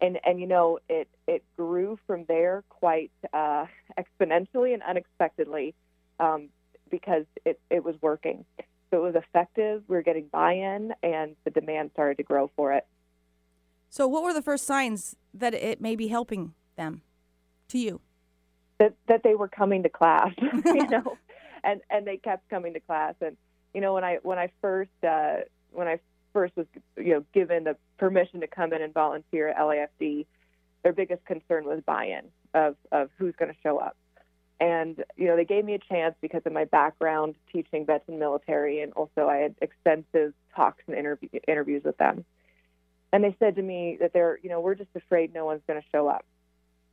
And, and you know, it, it grew from there quite uh, exponentially and unexpectedly um, because it, it was working. So it was effective. We were getting buy in, and the demand started to grow for it. So, what were the first signs that it may be helping them to you? that that they were coming to class, [LAUGHS] you [LAUGHS] know, and and they kept coming to class. And you know, when I when I first uh, when I first was you know given the permission to come in and volunteer at LAFD, their biggest concern was buy-in of of who's going to show up. And you know, they gave me a chance because of my background teaching vets and military, and also I had extensive talks and interview, interviews with them. And they said to me that they're, you know, we're just afraid no one's going to show up.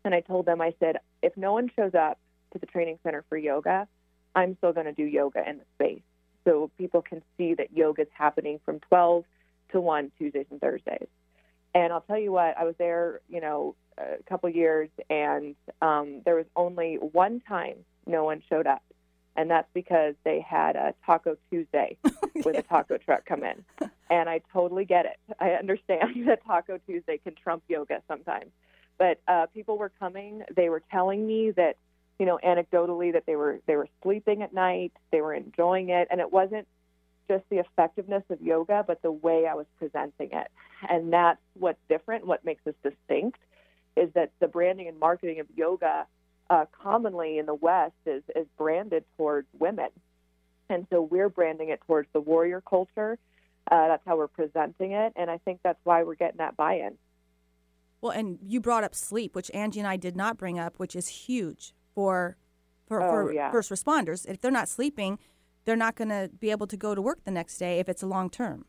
And I told them, I said, if no one shows up to the training center for yoga, I'm still going to do yoga in the space. So people can see that yoga is happening from 12 to 1 Tuesdays and Thursdays. And I'll tell you what, I was there, you know, a couple years, and um, there was only one time no one showed up. And that's because they had a Taco Tuesday [LAUGHS] with a taco truck come in. And I totally get it. I understand [LAUGHS] that Taco Tuesday can trump yoga sometimes but uh, people were coming. They were telling me that, you know, anecdotally that they were they were sleeping at night, they were enjoying it, and it wasn't just the effectiveness of yoga, but the way I was presenting it, and that's what's different. What makes us distinct is that the branding and marketing of yoga, uh, commonly in the West, is is branded towards women, and so we're branding it towards the warrior culture, Uh, that's how we're presenting it, and I think that's why we're getting that buy-in. Well, and you brought up sleep, which Angie and I did not bring up, which is huge for for, Oh, for yeah. first responders. If they're not sleeping, they're not going to be able to go to work the next day if it's a long term.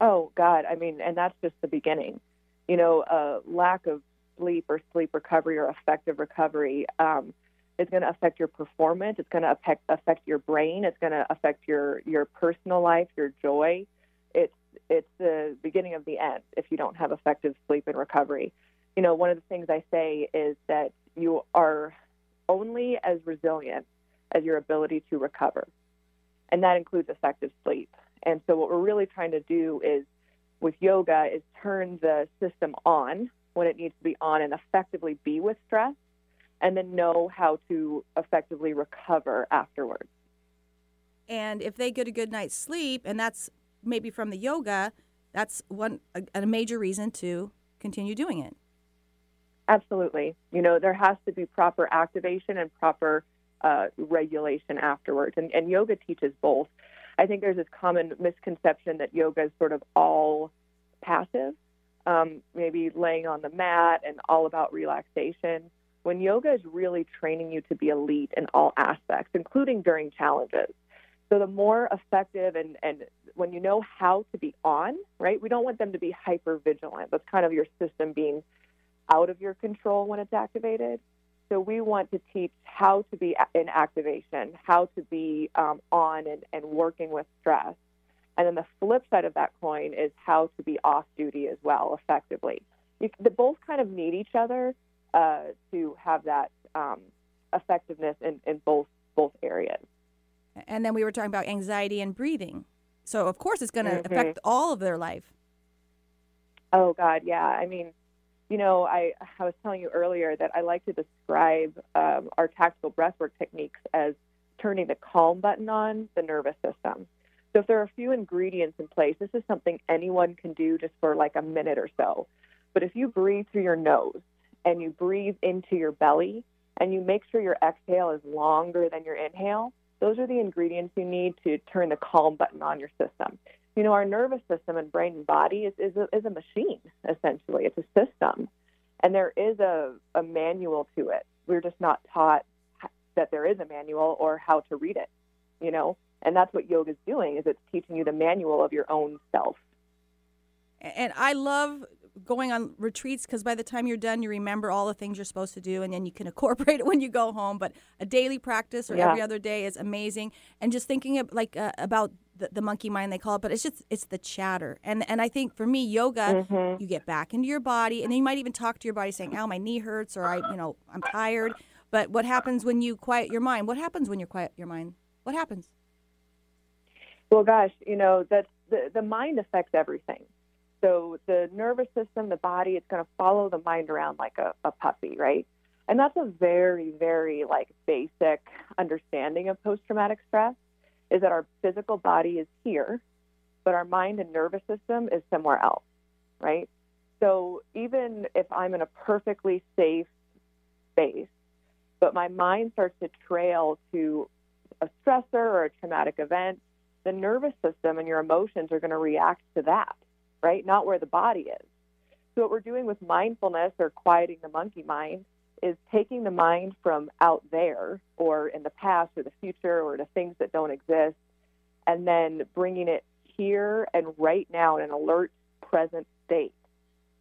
Oh God, I mean, and that's just the beginning. You know, uh, lack of sleep or sleep recovery or effective recovery um, is going to affect your performance. It's going to affect affect your brain. It's going to affect your your personal life, your joy. It's it's the beginning of the end if you don't have effective sleep and recovery. You know, one of the things I say is that you are only as resilient as your ability to recover, and that includes effective sleep. And so, what we're really trying to do is with yoga is turn the system on when it needs to be on and effectively be with stress, and then know how to effectively recover afterwards. And if they get a good night's sleep, and that's maybe from the yoga, that's one a, a major reason to continue doing it. Absolutely. You know, there has to be proper activation and proper uh, regulation afterwards. And, and yoga teaches both. I think there's this common misconception that yoga is sort of all passive, um, maybe laying on the mat and all about relaxation. When yoga is really training you to be elite in all aspects, including during challenges. So the more effective and, and when you know how to be on, right? We don't want them to be hyper vigilant. That's kind of your system being out of your control when it's activated. So we want to teach how to be in activation, how to be um, on and, and working with stress. And then the flip side of that coin is how to be off duty as well, effectively. You, they both kind of need each other uh, to have that um, effectiveness in, in both both areas. And then we were talking about anxiety and breathing. So of course it's going to Mhm. affect all of their life. Oh God, yeah. I mean, you know, I I was telling you earlier that I like to describe um, our tactical breathwork techniques as turning the calm button on the nervous system. So if there are a few ingredients in place, this is something anyone can do just for like a minute or so. But if you breathe through your nose and you breathe into your belly and you make sure your exhale is longer than your inhale, those are the ingredients you need to turn the calm button on your system you know, our nervous system and brain and body is, is, a, is a machine, essentially. It's a system. And there is a, a manual to it. We're just not taught that there is a manual or how to read it, you know? And that's what yoga is doing, is it's teaching you the manual of your own self. And I love going on retreats because by the time you're done, you remember all the things you're supposed to do, and then you can [LAUGHS] incorporate it when you go home. But a daily practice or Yeah. every other day is amazing. And just thinking of, like uh, about the, the monkey mind they call it, but it's just it's the chatter. And and I think for me, yoga, Mhm. you get back into your body, and then you might even talk to your body saying, "Ow, my knee hurts," or "I, you know, I'm tired." But what happens when you quiet your mind? What happens when you quiet your mind? What happens? Well, gosh, you know, that the, the mind affects everything. So the nervous system, the body, it's going to follow the mind around like a, a puppy, right? And that's a very, very like basic understanding of post-traumatic stress is that our physical body is here, but our mind and nervous system is somewhere else, right? So even if I'm in a perfectly safe space, but my mind starts to trail to a stressor or a traumatic event, the nervous system and your emotions are going to react to that, right? Not where the body is. So, what we're doing with mindfulness or quieting the monkey mind is taking the mind from out there or in the past or the future or to things that don't exist and then bringing it here and right now in an alert present state.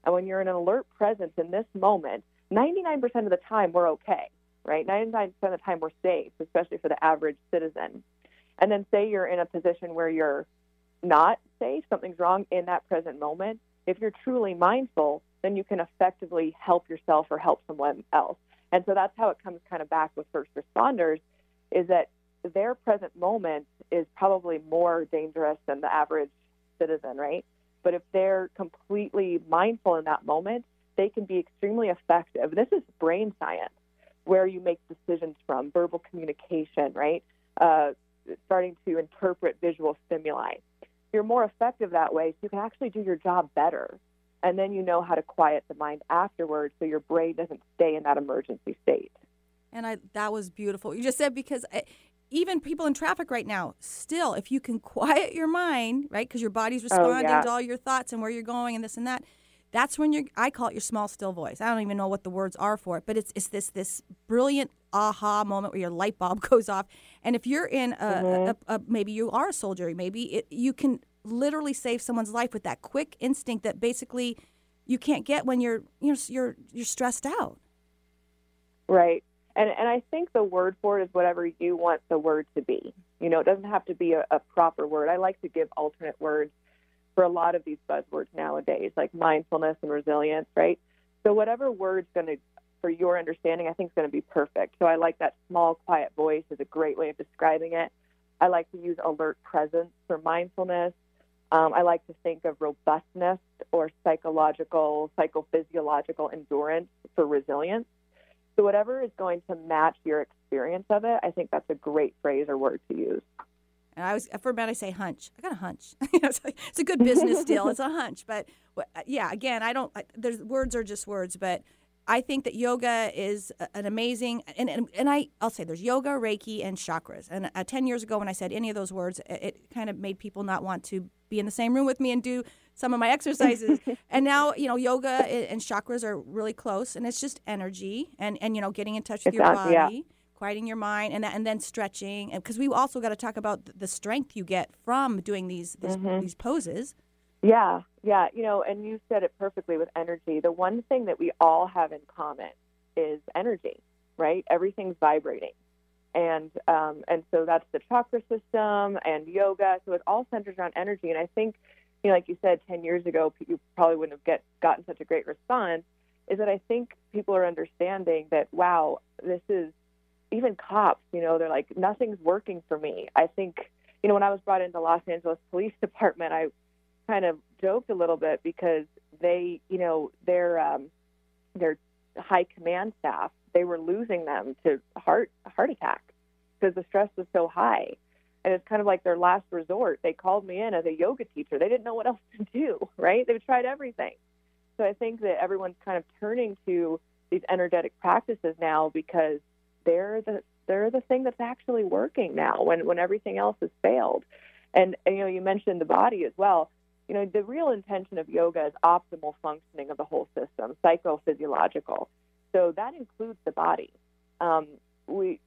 And when you're in an alert presence in this moment, 99% of the time we're okay, right? 99% of the time we're safe, especially for the average citizen. And then say you're in a position where you're not safe, something's wrong in that present moment. If you're truly mindful, then you can effectively help yourself or help someone else. And so that's how it comes kind of back with first responders is that their present moment is probably more dangerous than the average citizen, right? But if they're completely mindful in that moment, they can be extremely effective. This is brain science, where you make decisions from verbal communication, right? Uh, starting to interpret visual stimuli. You're more effective that way, so you can actually do your job better. And then you know how to quiet the mind afterwards so your brain doesn't stay in that emergency state. And I that was beautiful. You just said because I, even people in traffic right now, still, if you can [LAUGHS] quiet your mind, right, because your body's oh, responding yeah. to all your thoughts and where you're going and this and that, that's when you're. I call it your small still voice. I don't even know what the words are for it, but it's it's this this brilliant aha moment where your light bulb [LAUGHS] goes off. And if you're in a, mm-hmm. a, a maybe you are a soldier, maybe it, you can literally save someone's life with that quick instinct that basically you can't get when you're you're you're you're stressed out. Right. And and I think the word for it is whatever you want the word to be. You know, it doesn't have to be a, a proper word. I like to give alternate words for a lot of these buzzwords nowadays, like mindfulness and resilience, right? So whatever word's going to, for your understanding, I think is going to be perfect. So I like that small, quiet voice is a great way of describing it. I like to use alert presence for mindfulness. Um, I like to think of robustness or psychological, psychophysiological endurance for resilience. So whatever is going to match your experience of it, I think that's a great phrase or word to use. And I was for a minute I say hunch. I got a hunch. [LAUGHS] It's, like- it's a good business deal. It's a hunch, but yeah, again, I don't. I, there's words are just words, but I think that yoga is an amazing. And and, and I I'll say there's yoga, Reiki, and chakras. And uh, ten years ago, when I said any of those words, it, it kind of made people not want to be in the same room with me and do some of my exercises. [LAUGHS] and now you know yoga and chakras are really close, and it's just energy and and you know getting in touch with your Exactly, body yeah. quieting your mind and that, and then stretching because we also got to talk about the strength you get from doing these these, Mhm. these poses Yeah, yeah, you know, and you said it perfectly with energy. The one thing that we all have in common is energy, right? Everything's vibrating, and um, and so that's the chakra system and yoga. So it all centers around energy. And I think, you know, like you said, ten years ago, you probably wouldn't have get gotten such a great response. Is that I think people are understanding that wow, this is even cops. You know, they're like nothing's working for me. I think, you know, when I was brought into Los Angeles Police [LAUGHS] Department, I kind of joked a little bit because they, you know, their um, their high command staff, they were losing them to heart heart attack because the stress was so high, and it's kind of like their last resort. They called me in as a yoga teacher. They didn't know what else [LAUGHS] to do, right? They've tried everything. So I think that everyone's kind of turning to these energetic practices now because they're the they're the thing that's actually working now when when everything else has failed. And, and you know, you mentioned the body as well you know, the real intention of yoga is optimal functioning of the whole system, psychophysiological. So that includes the body. Um, we,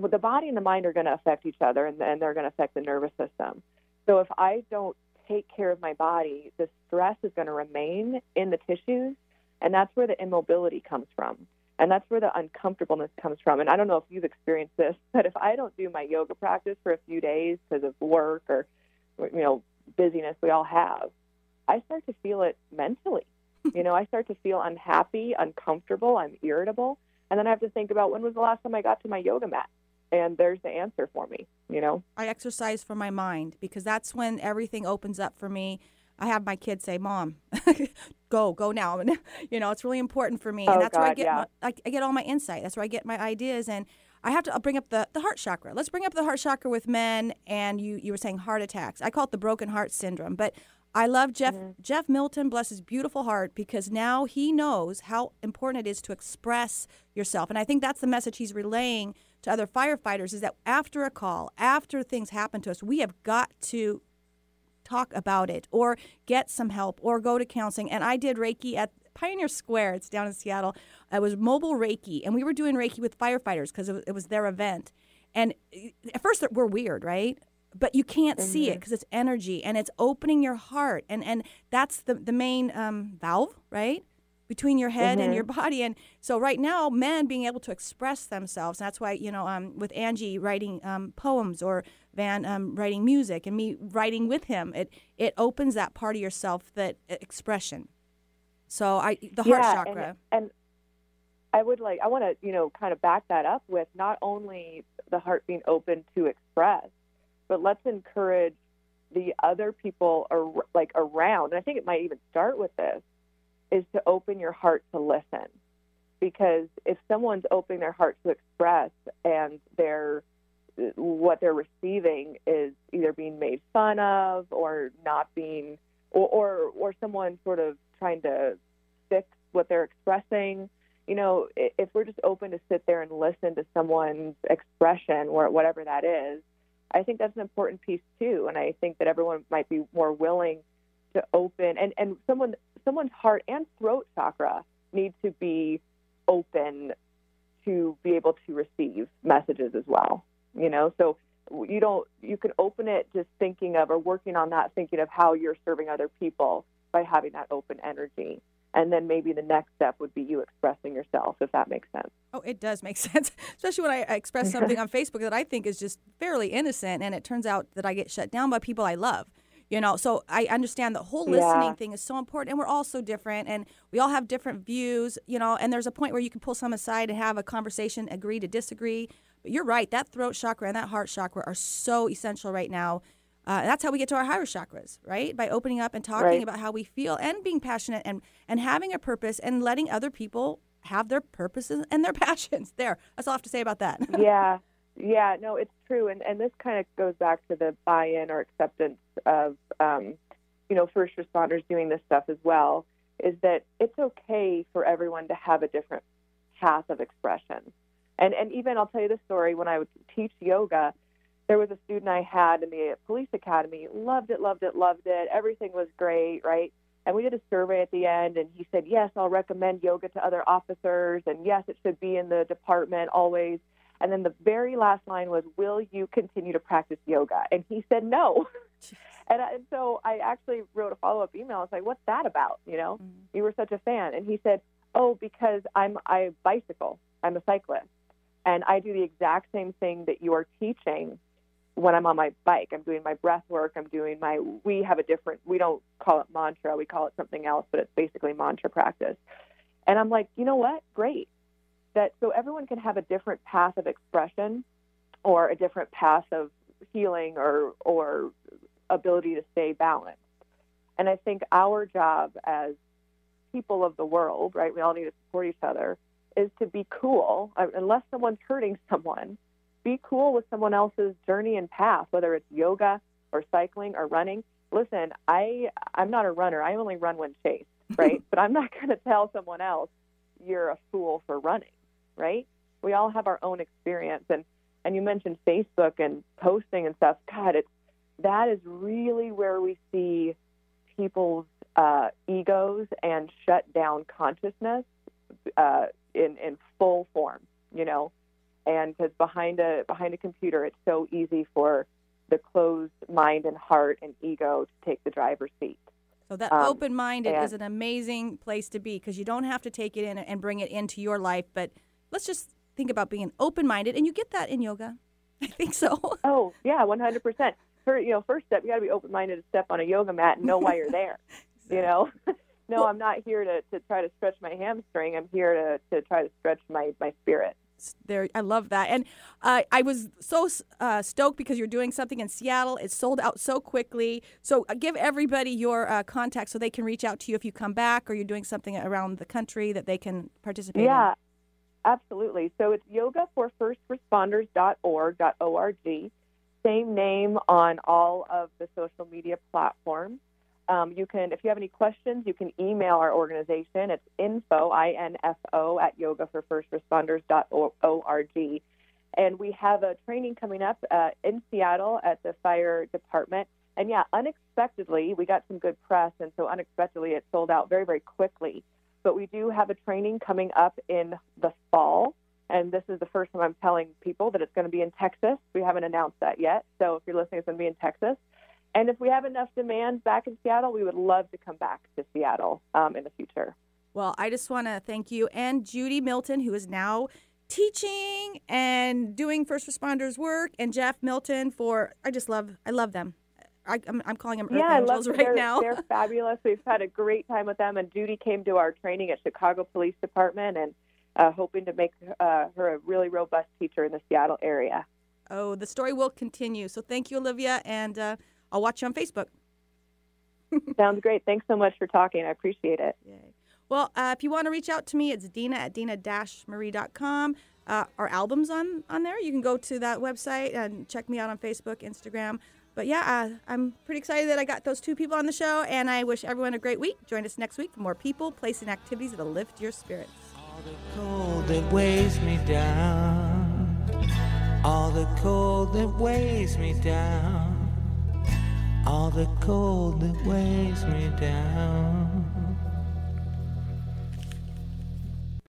the body and the mind are going to affect each other, and, and they're going to affect the nervous system. So if I don't take care of my body, the stress is going to remain in the tissues, and that's where the immobility comes from. And that's where the uncomfortableness comes from. And I don't know if you've experienced this, [LAUGHS] but if I don't do my yoga practice for a few days because of work or, you know, busyness we all have, I start to feel it mentally. [LAUGHS] you know, I start to feel unhappy, uncomfortable, I'm irritable. And then I have to think about when was the last time I got to my yoga mat? And there's the answer for me, you know? i exercise for my mind because that's when everything opens up for me i have my kids say mom [LAUGHS] go go now and [LAUGHS] you know it's really important for me Oh, and that's where i get yeah. my, I, I get all my insight that's where i get my ideas and I have to I'll bring up the, the heart chakra. Let's bring up the heart chakra with men. And you, you were saying heart attacks. I call it the broken heart syndrome. But I love Jeff mm-hmm. Jeff Milton, bless his beautiful heart, because now he knows how important it is to express yourself. And I think that's the message he's relaying to other firefighters is that after a call, after things happen to us, we have got to talk about it or get some help or go to counseling. And I did Reiki at Pioneer Square. It's down in Seattle. It was mobile Reiki, and we were doing Reiki with firefighters because it, was- it was their event. And uh, at first, we're weird, right? But you can't see it because it's energy and it's opening your heart, and and that's the the main um, valve, right? Between your head and your body, and so right now, men being able to express themselves. That's why you know, um, with Angie writing um, poems or Van um, writing music, and me writing with him, it it opens that part of yourself that uh, expression. So I the heart yeah, chakra. And, and I would like I want to you know kind of back that up with not only the heart being open to express, but let's encourage the other people ar- like around. And I think it might even start with this is to open your heart to listen, because if someone's opening their heart to express and they're what they're receiving is either being made fun of or not being or or, or someone sort of trying to fix what they're expressing you know, if we're just open to sit there and listen to someone's expression or whatever that is, I think that's an important piece too. And I think that everyone might be more willing to open and, and someone someone's heart and throat chakra need to be open to be able to receive messages as well. You know, so you don't you can open it just thinking of or working on that thinking of how you're serving other people by having that open energy. And then maybe the next step would be you expressing yourself, if that makes sense. Oh, it does make [LAUGHS] sense, especially when I express something on Facebook that I think is just fairly innocent, and it turns out that I get shut down by people I love. You know, so I understand the whole listening Yeah. thing is so important, and we're all so different, and we all have different views. You know, and there's a point where you can pull some aside and have a conversation, agree to disagree. But you're right, that throat chakra and that heart chakra are so essential right now. Uh, that's how we get to our higher chakras, right? By opening up and talking Right. about how we feel and being passionate and and having a purpose and letting other people have their purposes and their [LAUGHS] passions. There, that's all I have to say about that. [LAUGHS] yeah, yeah, no, it's true, and and this kind of goes back to the buy-in or acceptance of, um, you know, first responders doing this stuff as well. Is that it's okay for everyone to have a different path of expression, and and even I'll tell you the story when I would teach yoga. There was a student I had in the police academy, loved it, loved it, loved it. Everything was great, right? And we did a survey at the end, and he said, Yes, I'll recommend yoga to other officers, and yes, it should be in the department always. And then the very last line was, Will you continue to practice yoga? And he said, No. And, I, and so I actually wrote a follow up email. I was like, What's that about? You know, mm-hmm. you were such a fan. And he said, Oh, because I'm I bicycle. I'm a cyclist. And I do the exact same thing that you are teaching when I'm on my bike. I'm doing my breath work. I'm doing my, we have a different, we don't call it mantra, we call it something else, but it's basically mantra practice. And I'm like, you know what? Great. That so everyone can have a different path of expression or a different path of healing or, or ability to stay balanced. And I think our job as people of the world, right, we all need to support each other, is to be cool, uh, unless someone's hurting someone, be cool with someone else's journey and path, whether it's yoga or cycling or running. Listen, I I'm not a runner. I only run when chased, [LAUGHS] right? but I'm not going to tell someone else you're a fool for running, right? We all have our own experience, and and you mentioned Facebook and posting and stuff. God, it's that is really where we see people's uh, egos and shut down consciousness uh, in in full form. You know, and because behind a behind a computer, it's so easy for the closed mind and heart and ego to take the driver's seat. So that Um, open minded and- is an amazing place to be because you don't have to take it in and bring it into your life. But let's just think about being open minded, and you get that in yoga. [LAUGHS] I think so. Oh yeah, one hundred percent. For you know, first step, you got to be open minded to step on a yoga mat and know why you're there. [LAUGHS] You know, [LAUGHS] no, I'm not here to, to try to stretch my hamstring. I'm here to, to try to stretch my my spirit. There, I love that, and uh, I was so uh, stoked because you're doing something in Seattle. It sold out so quickly. So uh, give everybody your uh, contact so they can reach out to you if you come back, or you're doing something around the country that they can participate. Yeah, absolutely. So it's yoga for first responders.org.org. Same name on all of the social media platforms. Um, you can, if you have any questions, you can email our organization. It's info, I-N-F-O, at yogaforfirstresponders.org. And we have a training coming up uh, in Seattle at the fire department. And yeah, unexpectedly, we got some good press, and so unexpectedly, it sold out very, very quickly. But we do have a training coming up in the fall, and this is the first time I'm telling people that it's going to be in Texas. We haven't announced that yet, so if you're listening, it's going to be in Texas. And if we have enough demand back in Seattle, we would love to come back to Seattle um, in the future. Well, I just want to thank you and Judy Milton, who is now teaching and doing first responders work, and Jeff Milton for I just love I love them. I, I'm, I'm calling them Earth yeah, I Angels right they're, now. They're [LAUGHS] fabulous. We've had a great time with them, and Judy came to our training at Chicago Police Department, and uh, hoping to make uh, her a really robust teacher in the Seattle area. Oh, the story will continue. So thank you, Olivia, and uh, I'll watch you on Facebook. [LAUGHS] Sounds great. Thanks so much for talking. I appreciate it. Yay. Well, uh, if you want to reach out to me, it's Dina at Dina-Marie.com. Uh, our album's on, on there. You can go to that website and check me out on Facebook, Instagram. But yeah, uh, I'm pretty excited that I got those two people on the show, and I wish everyone a great week. Join us next week for more people, place, and activities that'll lift your spirits. All the cold that weighs me down. All the cold that weighs me down. All the cold that weighs me down.